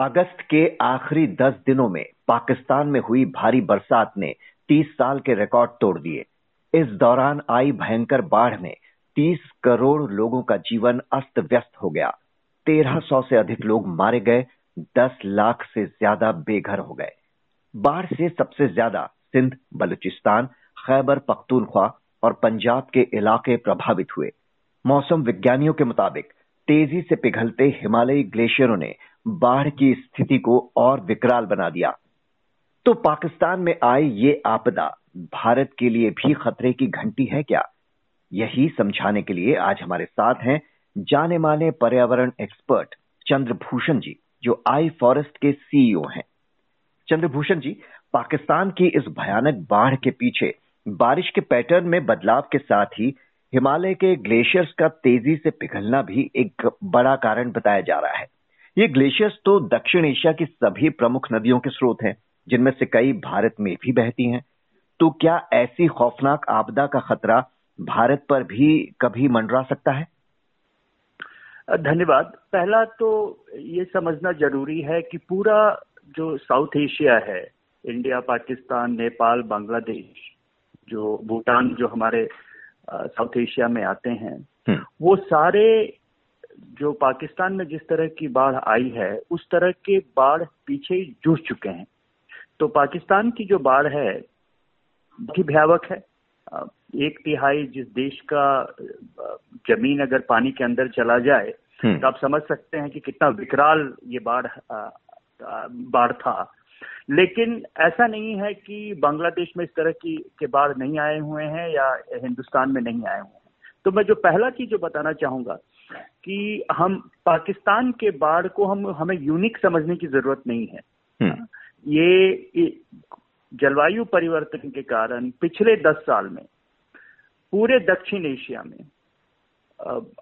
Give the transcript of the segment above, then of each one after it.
अगस्त के आखिरी दस दिनों में पाकिस्तान में हुई भारी बरसात ने तीस साल के रिकॉर्ड तोड़ दिए। इस दौरान आई भयंकर बाढ़ में तीस करोड़ लोगों का जीवन अस्त व्यस्त हो गया। तेरह सौ से अधिक लोग मारे गए, दस लाख से ज़्यादा बेघर हो गए। बाढ़ से सबसे ज़्यादा सिंध, बलूचिस्तान, खैबर पख्तूनख्वा और पंजाब के इलाके प्रभावित हुए। मौसम विज्ञानियों के मुताबिक तेज़ी से पिघलते हिमालयी ग्लेशियरों ने बाढ़ की स्थिति को और विकराल बना दिया। तो पाकिस्तान में आई ये आपदा, भारत के लिए भी खतरे की घंटी है क्या? यही समझाने के लिए आज हमारे साथ हैं जाने माने पर्यावरण एक्सपर्ट चंद्रभूषण जी, जो आई फॉरेस्ट के सीईओ हैं। चंद्रभूषण जी, पाकिस्तान की इस भयानक बाढ़ के पीछे, बारिश के पैटर्न में बदलाव के साथ ही हिमालय के ग्लेशियर्स का तेज़ी से पिघलना भी एक बड़ा कारण बताया जा रहा है। ये ग्लेशियर्स तो दक्षिण एशिया की सभी प्रमुख नदियों के स्रोत हैं जिनमें से कई भारत में भी बहती हैं। तो क्या ऐसी खौफनाक आपदा का खतरा भारत पर भी कभी मंडरा सकता है? धन्यवाद। पहला तो ये समझना ज़रूरी है कि पूरा जो साउथ एशिया है इंडिया पाकिस्तान नेपाल बांग्लादेश जो भूटान जो हमारे साउथ एशिया में आते हैं हम्म। वो सारे जो पाकिस्तान में जिस तरह की बाढ़ आई है उस तरह के बाढ़ पीछे जूझ चुके हैं। तो पाकिस्तान की जो बाढ़ है ही भयावक है। एक तिहाई जिस देश का ज़मीन अगर पानी के अंदर चला जाए हम्म। तो आप समझ सकते हैं कि कितना विकराल ये बाढ़ बाढ़ था। लेकिन ऐसा नहीं है कि बांग्लादेश में इस तरह की के बाढ़ नहीं आए हुए हैं या हिंदुस्तान में नहीं आए हुए हैं। तो मैं जो पहला चीज़ जो बताना चाहूँगा कि हम पाकिस्तान के बाढ़ को हम हमें यूनिक समझने की ज़रूरत नहीं है। हम्म। ये जलवायु परिवर्तन के कारण पिछले दस साल में पूरे दक्षिण एशिया में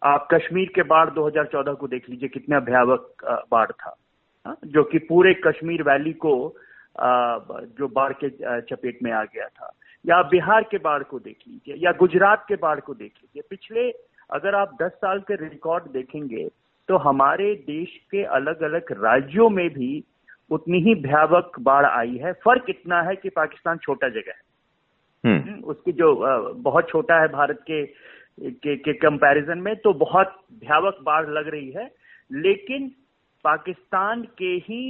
आप कश्मीर के बाढ़ 2014 को देख लीजिए कितना भयावक बाढ़ था। जो कि पूरे कश्मीर वैली को जो बाढ़ के चपेट में आ गया था। या बिहार के बाढ़ को देख लीजिए या गुजरात के बाढ़ को देख लीजिए पिछले अगर आप 10 साल के रिकॉर्ड देखेंगे तो हमारे देश के अलग अलग राज्यों में भी उतनी ही भयावक बाढ़ आई है। फ़र्क इतना है कि पाकिस्तान छोटा जगह है। हम्म। हम्म, उसकी जो बहुत छोटा है भारत के के, के कंपैरिजन में तो बहुत भयावक बाढ़ लग रही है। लेकिन पाकिस्तान के ही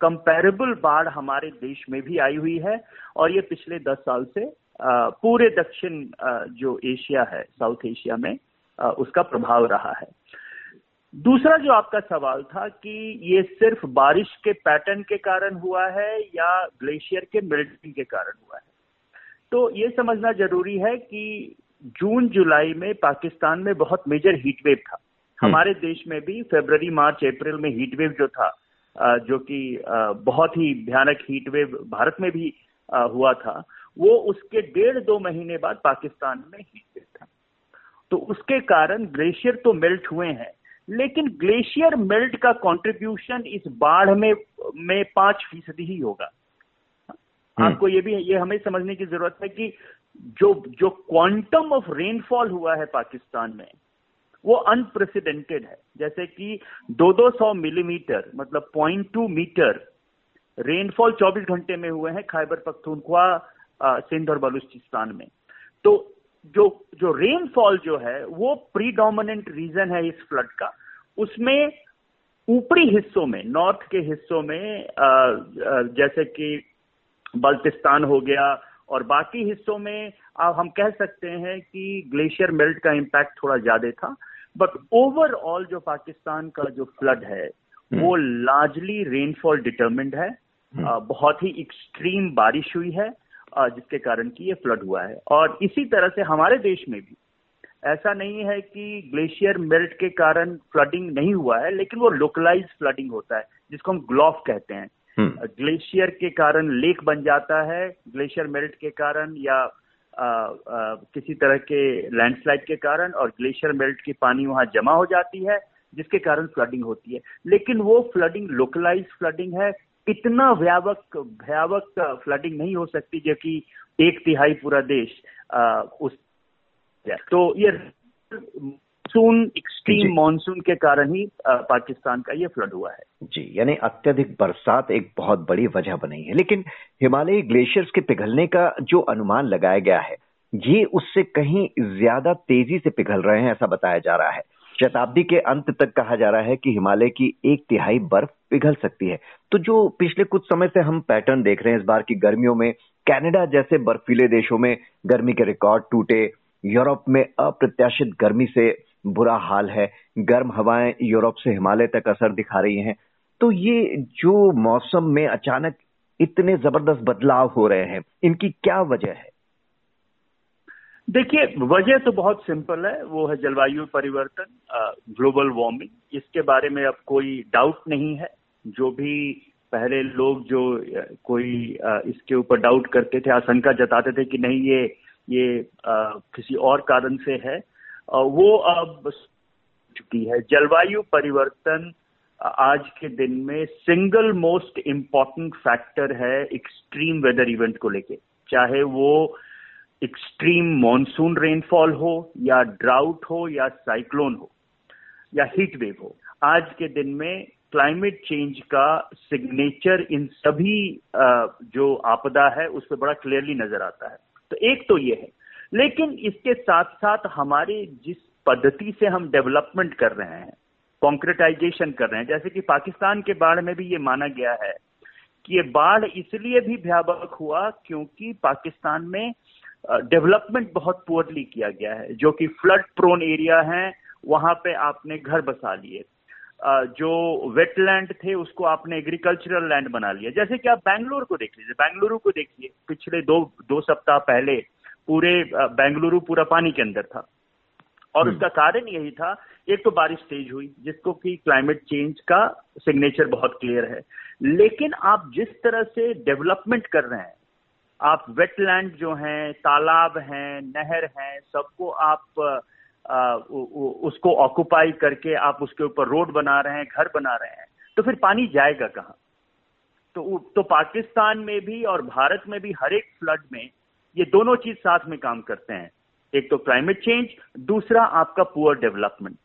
कंपैरेबल बाढ़ हमारे देश में भी आई हुई है और ये पिछले दस साल से पूरे दक्षिण जो एशिया है साउथ एशिया में उसका प्रभाव रहा है। दूसरा जो आपका सवाल था कि ये सिर्फ़ बारिश के पैटर्न के कारण हुआ है या ग्लेशियर के मेल्टिंग के कारण हुआ है? तो ये समझना ज़रूरी है कि जून जुलाई में पाकिस्तान में बहुत मेजर हीटवेव था। हम्म। हमारे देश में भी फरवरी मार्च अप्रैल में हीटवेव जो था जो कि बहुत ही भयानक हीटवेव भारत में भी हुआ था वो उसके डेढ़ दो महीने बाद पाकिस्तान में हीटवेव था। तो उसके कारण ग्लेशियर तो मेल्ट हुए हैं। लेकिन ग्लेशियर मेल्ट का कंट्रीब्यूशन इस बाढ़ में में पाँच फ़ीसदी ही होगा। हम्म। आपको ये भी ये हमें समझने की ज़रूरत है कि जो जो क्वांटम ऑफ़ रेनफॉल हुआ है पाकिस्तान में वो अनप्रेसिडेंटेड है। जैसे कि दो दो सौ मिलीमीटर मतलब पॉइंट टू मीटर रेनफॉल 24 घंटे में हुए हैं खैबर पख्तूनख्वा सिंध और बलूचिस्तान में। तो जो जो रेनफॉल जो है वो प्रीडोमिनेंट रीजन है इस फ्लड का उसमें ऊपरी हिस्सों में नॉर्थ के हिस्सों में जैसे कि बल्तिस्तान हो गया और बाकी हिस्सों में अब हम कह सकते हैं कि ग्लेशियर मेल्ट का इम्पैक्ट थोड़ा ज़्यादा था बट ओवरऑल जो पाकिस्तान का जो फ्लड है हम्म। वो लार्जली रेनफॉल डिटर्मिंड है हम्म। बहुत ही एक्सट्रीम बारिश हुई है जिसके कारण की ये फ्लड हुआ है। और इसी तरह से हमारे देश में भी ऐसा नहीं है कि ग्लेशियर मेल्ट के कारण फ्लडिंग नहीं हुआ है लेकिन वो लोकलाइज फ्लडिंग होता है जिसको हम ग्लॉफ कहते हैं। Glacier hmm. के कारण लेक बन जाता है ग्लेशियर मेल्ट के कारण या आ, आ, किसी तरह के लैंडस्लाइड के कारण और ग्लेशियर मेल्ट की पानी वहाँ जमा हो जाती है जिसके कारण फ्लडिंग होती है। लेकिन वो फ्लडिंग लोकलाइज फ्लडिंग है इतना भयावक भयावक फ्लडिंग नहीं हो सकती जो कि एक तिहाई पूरा देश आ, उस तो ये मानसून एक्सट्रीम मानसून के कारण ही पाकिस्तान का ये फ्लड हुआ है। जी यानी अत्यधिक बरसात एक बहुत बड़ी वजह बनी है। लेकिन हिमालयी ग्लेशियर्स के पिघलने का जो अनुमान लगाया गया है ये उससे कहीं ज़्यादा तेज़ी से पिघल रहे हैं ऐसा बताया जा रहा है। शताब्दी के अंत तक कहा जा रहा है कि हिमालय की एक तिहाई बर्फ़ पिघल सकती है। तो जो पिछले कुछ समय से हम पैटर्न देख रहे हैं इस बार की गर्मियों में कनाडा जैसे बर्फीले देशों में गर्मी के रिकॉर्ड टूटे। यूरोप में अप्रत्याशित गर्मी से बुरा हाल है। गर्म हवाएँ यूरोप से हिमालय तक असर दिखा रही हैं। तो ये जो मौसम में अचानक इतने ज़बरदस्त बदलाव हो रहे हैं, इनकी क्या वजह है? देखिए, वजह तो बहुत सिंपल है, वो है जलवायु परिवर्तन ग्लोबल वार्मिंग इसके बारे में अब कोई डाउट नहीं है। जो भी पहले लोग जो कोई इसके ऊपर डाउट करते थे, आशंका जताते थे कि नहीं, ये ये किसी और कारण से है वो अब चुकी है। जलवायु परिवर्तन आज के दिन में सिंगल मोस्ट इंपॉर्टेंट फैक्टर है एक्सट्रीम वेदर इवेंट को लेके। चाहे वो एक्सट्रीम मॉनसून रेनफॉल हो, या ड्राउट हो, या साइक्लोन हो, या हीट वेव हो, आज के दिन में क्लाइमेट चेंज का सिग्नेचर इन सभी जो आपदा है, उस पर बड़ा क्लियरली नज़र आता है। तो एक तो ये है। लेकिन इसके साथ साथ हमारे जिस पद्धति से हम डेवलपमेंट कर रहे हैं कॉन्क्रेटाइजेशन कर रहे हैं, जैसे कि पाकिस्तान के बाढ़ में भी ये माना गया है कि ये बाढ़ इसलिए भी भयावक हुआ क्योंकि पाकिस्तान में डेवलपमेंट बहुत पुअरली किया गया है। जो कि फ्लड प्रोन एरिया है वहाँ पे आपने घर बसा लिए। जो वेटलैंड थे उसको आपने एग्रीकल्चरल लैंड बना लिया। जैसे कि आप बैंगलोर को देख लीजिए। बेंगलुरु को देखिए। पिछले दो दो सप्ताह पहले पूरे बेंगलुरु पूरा पानी के अंदर था। और हम्म। उसका कारण यही था एक तो बारिश तेज हुई जिसको कि क्लाइमेट चेंज का सिग्नेचर बहुत क्लियर है। लेकिन आप जिस तरह से डेवलपमेंट कर रहे हैं आप वेटलैंड जो हैं तालाब हैं नहर हैं सबको आप आ, उसको ऑक्युपाई करके आप उसके ऊपर रोड बना रहे हैं घर बना रहे हैं तो फिर पानी जाएगा कहाँ? तो तो पाकिस्तान में भी और भारत में भी हर एक फ्लड में ये दोनों चीज़ साथ में काम करते हैं। एक तो क्लाइमेट चेंज दूसरा आपका पुअर डेवलपमेंट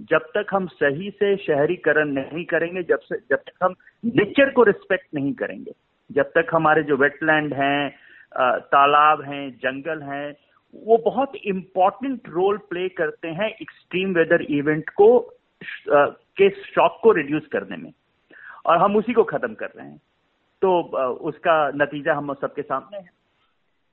जब तक हम सही से शहरीकरण नहीं करेंगे जब से जब तक हम नेचर को रिस्पेक्ट नहीं करेंगे जब तक हमारे जो वेटलैंड हैं तालाब हैं, जंगल हैं, वो बहुत इंपॉर्टेंट रोल प्ले करते हैं एक्सट्रीम वेदर इवेंट को के शॉक को रिड्यूस करने में। और हम उसी को खत्म कर रहे हैं। तो उसका नतीजा हम सबके सामने है।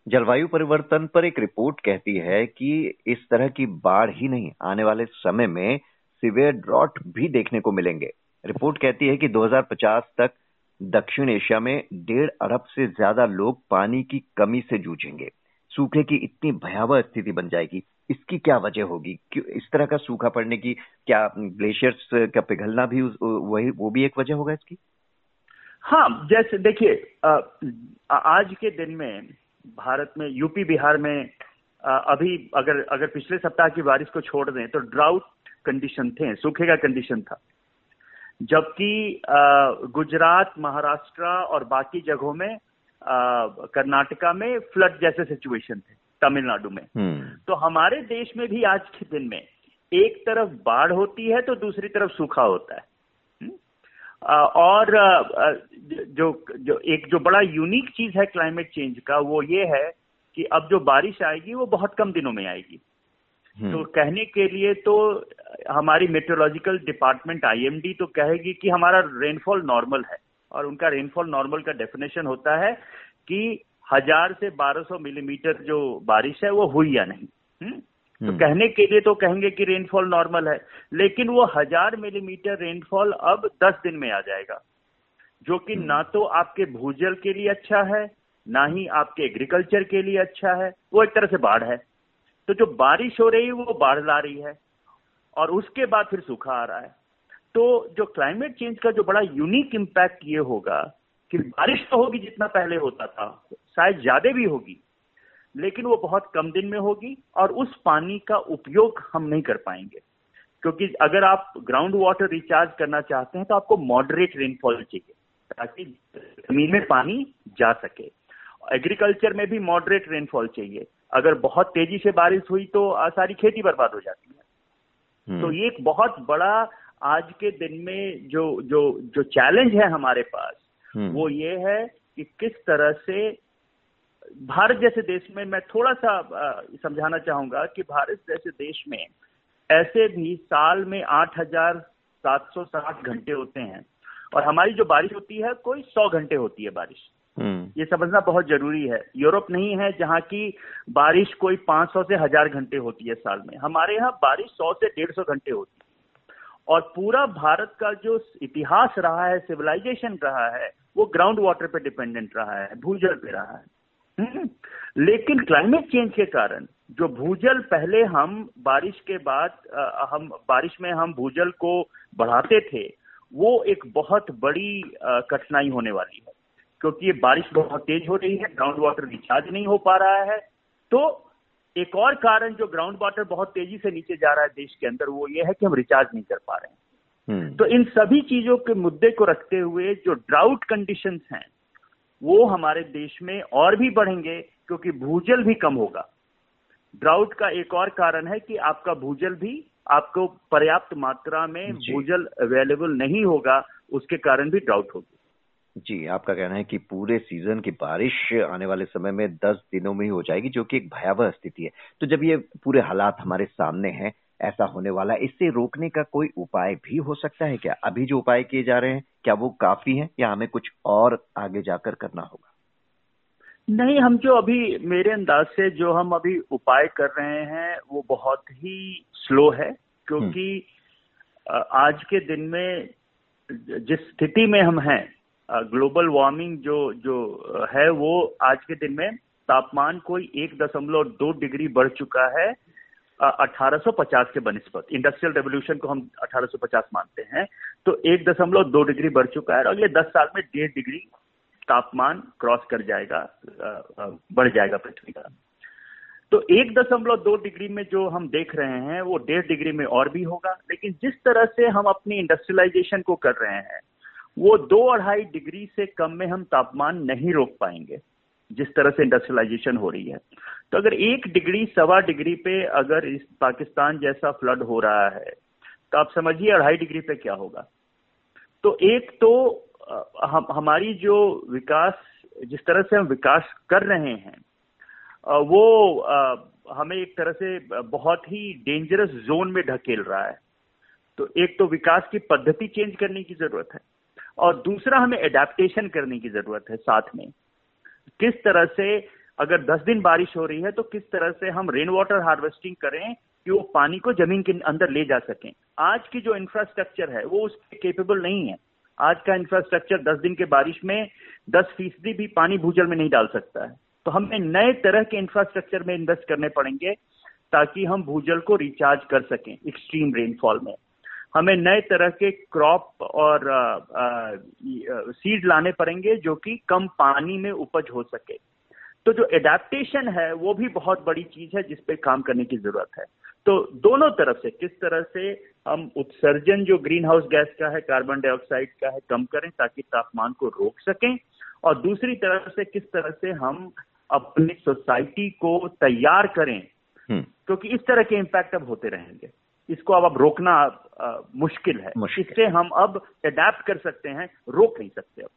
जलवायु परिवर्तन पर एक रिपोर्ट कहती है कि इस तरह की बाढ़ ही नहीं, आने वाले समय में सिवियर ड्रॉट भी देखने को मिलेंगे। रिपोर्ट कहती है कि 2050 तक दक्षिण एशिया में डेढ़ अरब से ज़्यादा लोग पानी की कमी से जूझेंगे। सूखे की इतनी भयावह स्थिति बन जाएगी। इसकी क्या वजह होगी? क्यों इस तरह का सूखा पड़ने की क्या ग्लेशियर्स का पिघलना भी वही वो भी एक वजह होगा इसकी? हाँ जैसे देखिए आज के दिन में भारत में यूपी बिहार में आ, अभी अगर अगर पिछले सप्ताह की बारिश को छोड़ दें तो ड्राउट कंडीशन थे सूखे का कंडीशन था। जबकि गुजरात महाराष्ट्र और बाकी जगहों में कर्नाटका में फ्लड जैसे सिचुएशन थे तमिलनाडु में हम्म। तो हमारे देश में भी आज के दिन में एक तरफ़ बाढ़ होती है तो दूसरी तरफ़ सूखा होता है हम्म। और जो जो एक जो बड़ा यूनिक चीज़ है क्लाइमेट चेंज का वो ये है कि अब जो बारिश आएगी वो बहुत कम दिनों में आएगी तो हम्म। कहने के लिए तो हमारी मेट्रोलॉजिकल डिपार्टमेंट आईएमडी तो कहेगी कि हमारा रेनफॉल नॉर्मल है और उनका रेनफॉल नॉर्मल का डेफिनेशन होता है कि हज़ार से बारह सौ मिलीमीटर जो बारिश है वो हुई या नहीं हुँ? हम्म? तो हम्म। कहने के लिए तो कहेंगे कि रेनफॉल नॉर्मल है लेकिन वो हज़ार मिलीमीटर रेनफॉल अब दस दिन में आ जाएगा जो कि ना तो आपके भूजल के लिए अच्छा है ना ही आपके एग्रीकल्चर के लिए अच्छा है वो एक तरह से बाढ़ है तो जो बारिश हो रही है, वो बाढ़ ला रही है और उसके बाद फिर सूखा आ रहा है। तो जो क्लाइमेट चेंज का जो बड़ा यूनिक इम्पैक्ट ये होगा कि बारिश तो होगी जितना पहले होता था, शायद ज़्यादा भी होगी, लेकिन वो बहुत कम दिन में होगी और उस पानी का उपयोग हम नहीं कर पाएँगे। क्योंकि अगर आप ग्राउंड वाटर रिचार्ज करना चाहते हैं तो आपको मॉडरेट रेनफॉल चाहिए, ताकि ज़मीन में पानी जा सके। एग्रीकल्चर में भी मॉडरेट रेनफॉल चाहिए। अगर बहुत तेज़ी से बारिश हुई तो सारी खेती बर्बाद हो जाती है हम्म। तो ये एक बहुत बड़ा आज के दिन में जो जो जो चैलेंज है हमारे पास हम्म। वो ये है कि किस तरह से भारत जैसे देश में मैं थोड़ा सा समझाना चाहूँगा कि भारत जैसे देश में ऐसे भी साल में आठ हज़ार सात सौ साठ घंटे होते हैं और हमारी जो बारिश होती है कोई सौ घंटे होती है बारिश। ये समझना बहुत ज़रूरी है। यूरोप नहीं है जहाँ की बारिश कोई 500 से हज़ार घंटे होती है साल में। हमारे यहाँ बारिश 100 से 150 घंटे होती है। और पूरा भारत का जो इतिहास रहा है सिविलाइजेशन रहा है, वो ग्राउंड वाटर पे डिपेंडेंट रहा है, भूजल पे रहा है। हम्म। लेकिन क्लाइमेट चेंज के कारण, जो भूजल पहले हम बारिश के बाद हम बारिश में हम भूजल को बढ़ाते थे, वो एक बहुत बड़ी कठिनाई होने वाली है। क्योंकि ये बारिश बहुत तेज हो रही है ग्राउंड वाटर रिचार्ज नहीं हो पा रहा है। तो एक और कारण जो ग्राउंड वाटर बहुत तेज़ी से नीचे जा रहा है देश के अंदर वो ये है कि हम रिचार्ज नहीं कर पा रहे हैं। हम्म। तो इन सभी चीज़ों के मुद्दे को रखते हुए जो ड्राउट कंडीशन हैं वो हमारे देश में और भी बढ़ेंगे क्योंकि भूजल भी कम होगा। ड्राउट का एक और कारण है कि आपका भूजल भी आपको पर्याप्त मात्रा में भूजल अवेलेबल नहीं होगा उसके कारण भी ड्राउट होगी। जी आपका कहना है कि पूरे सीज़न की बारिश आने वाले समय में दस दिनों में ही हो जाएगी जो कि एक भयावह स्थिति है। तो जब ये पूरे हालात हमारे सामने हैं ऐसा होने वाला है इससे रोकने का कोई उपाय भी हो सकता है क्या? अभी जो उपाय किए जा रहे हैं क्या वो काफ़ी है या हमें कुछ और आगे जाकर करना होगा? नहीं हम जो अभी मेरे अंदाज से जो हम अभी उपाय कर रहे हैं वो बहुत ही स्लो है क्योंकि हम्म। आज के दिन में जिस स्थिति में हम हैं ग्लोबल वार्मिंग जो जो है, वो आज के दिन में तापमान कोई एक दशमलव दो डिग्री बढ़ चुका है 1850 के बनस्पत इंडस्ट्रियल रेवोल्यूशन को हम 1850 मानते हैं तो एक दशमलव दो डिग्री बढ़ चुका है, और अगले दस साल में डेढ़ डिग्री तापमान क्रॉस कर जाएगा बढ़ जाएगा पृथ्वी का। तो एक दशमलव दो डिग्री में जो हम देख रहे हैं, वो डेढ़ डिग्री में और भी होगा, लेकिन जिस तरह से हम अपनी इंडस्ट्रियलाइजेशन को कर रहे हैं वो दो अढ़ाई डिग्री से कम में हम तापमान नहीं रोक पाएँगे, जिस तरह से इंडस्ट्रियलाइजेशन हो रही है। तो अगर एक डिग्री, सवा डिग्री पे अगर इस पाकिस्तान जैसा फ्लड हो रहा है तो आप समझिए अढ़ाई डिग्री पे क्या होगा। तो एक तो हम, हमारी जो विकास, जिस तरह से हम विकास कर रहे हैं वो हमें एक तरह से बहुत ही डेंजरस जोन में ढकेल रहा है। तो एक तो विकास की पद्धति चेंज करने की ज़रूरत है। और दूसरा हमें एडेप्टेशन करने की ज़रूरत है साथ में। किस तरह से अगर 10 दिन बारिश हो रही है तो किस तरह से हम रेन वाटर हार्वेस्टिंग करें कि वो पानी को ज़मीन के अंदर ले जा सकें। आज की जो इंफ्रास्ट्रक्चर है, वो उसके केपेबल नहीं है। आज का इंफ्रास्ट्रक्चर 10 दिन के बारिश में 10 फ़ीसदी भी पानी भूजल में नहीं डाल सकता है। तो हमें नए तरह के इंफ्रास्ट्रक्चर में इन्वेस्ट करने पड़ेंगे ताकि हम भूजल को रिचार्ज कर सकें एक्सट्रीम रेनफॉल में। हमें नए तरह के क्रॉप और सीड लाने पड़ेंगे जो कि कम पानी में उपज हो सके। तो जो एडेप्टेशन है वो भी बहुत बड़ी चीज़ है जिस पे काम करने की ज़रूरत है। तो दोनों तरफ़ से किस तरह से हम उत्सर्जन जो ग्रीन हाउस गैस का है कार्बन डाइऑक्साइड का है कम करें ताकि तापमान को रोक सकें और दूसरी तरफ़ से किस तरह से हम अपनी सोसाइटी को तैयार करें। हम्म। क्योंकि इस तरह के इम्पैक्ट अब होते रहेंगे। इसको अब अब रोकना आ, मुश्किल है। इससे हम अब अडेप्ट कर सकते हैं रोक नहीं सकते अब।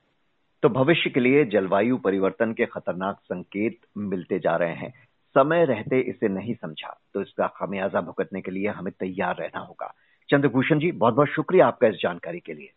तो भविष्य के लिए जलवायु परिवर्तन के खतरनाक संकेत मिलते जा रहे हैं। समय रहते इसे नहीं समझा तो इसका खामियाजा भुगतने के लिए हमें तैयार रहना होगा। चंद्रभूषण जी बहुत बहुत शुक्रिया आपका इस जानकारी के लिए।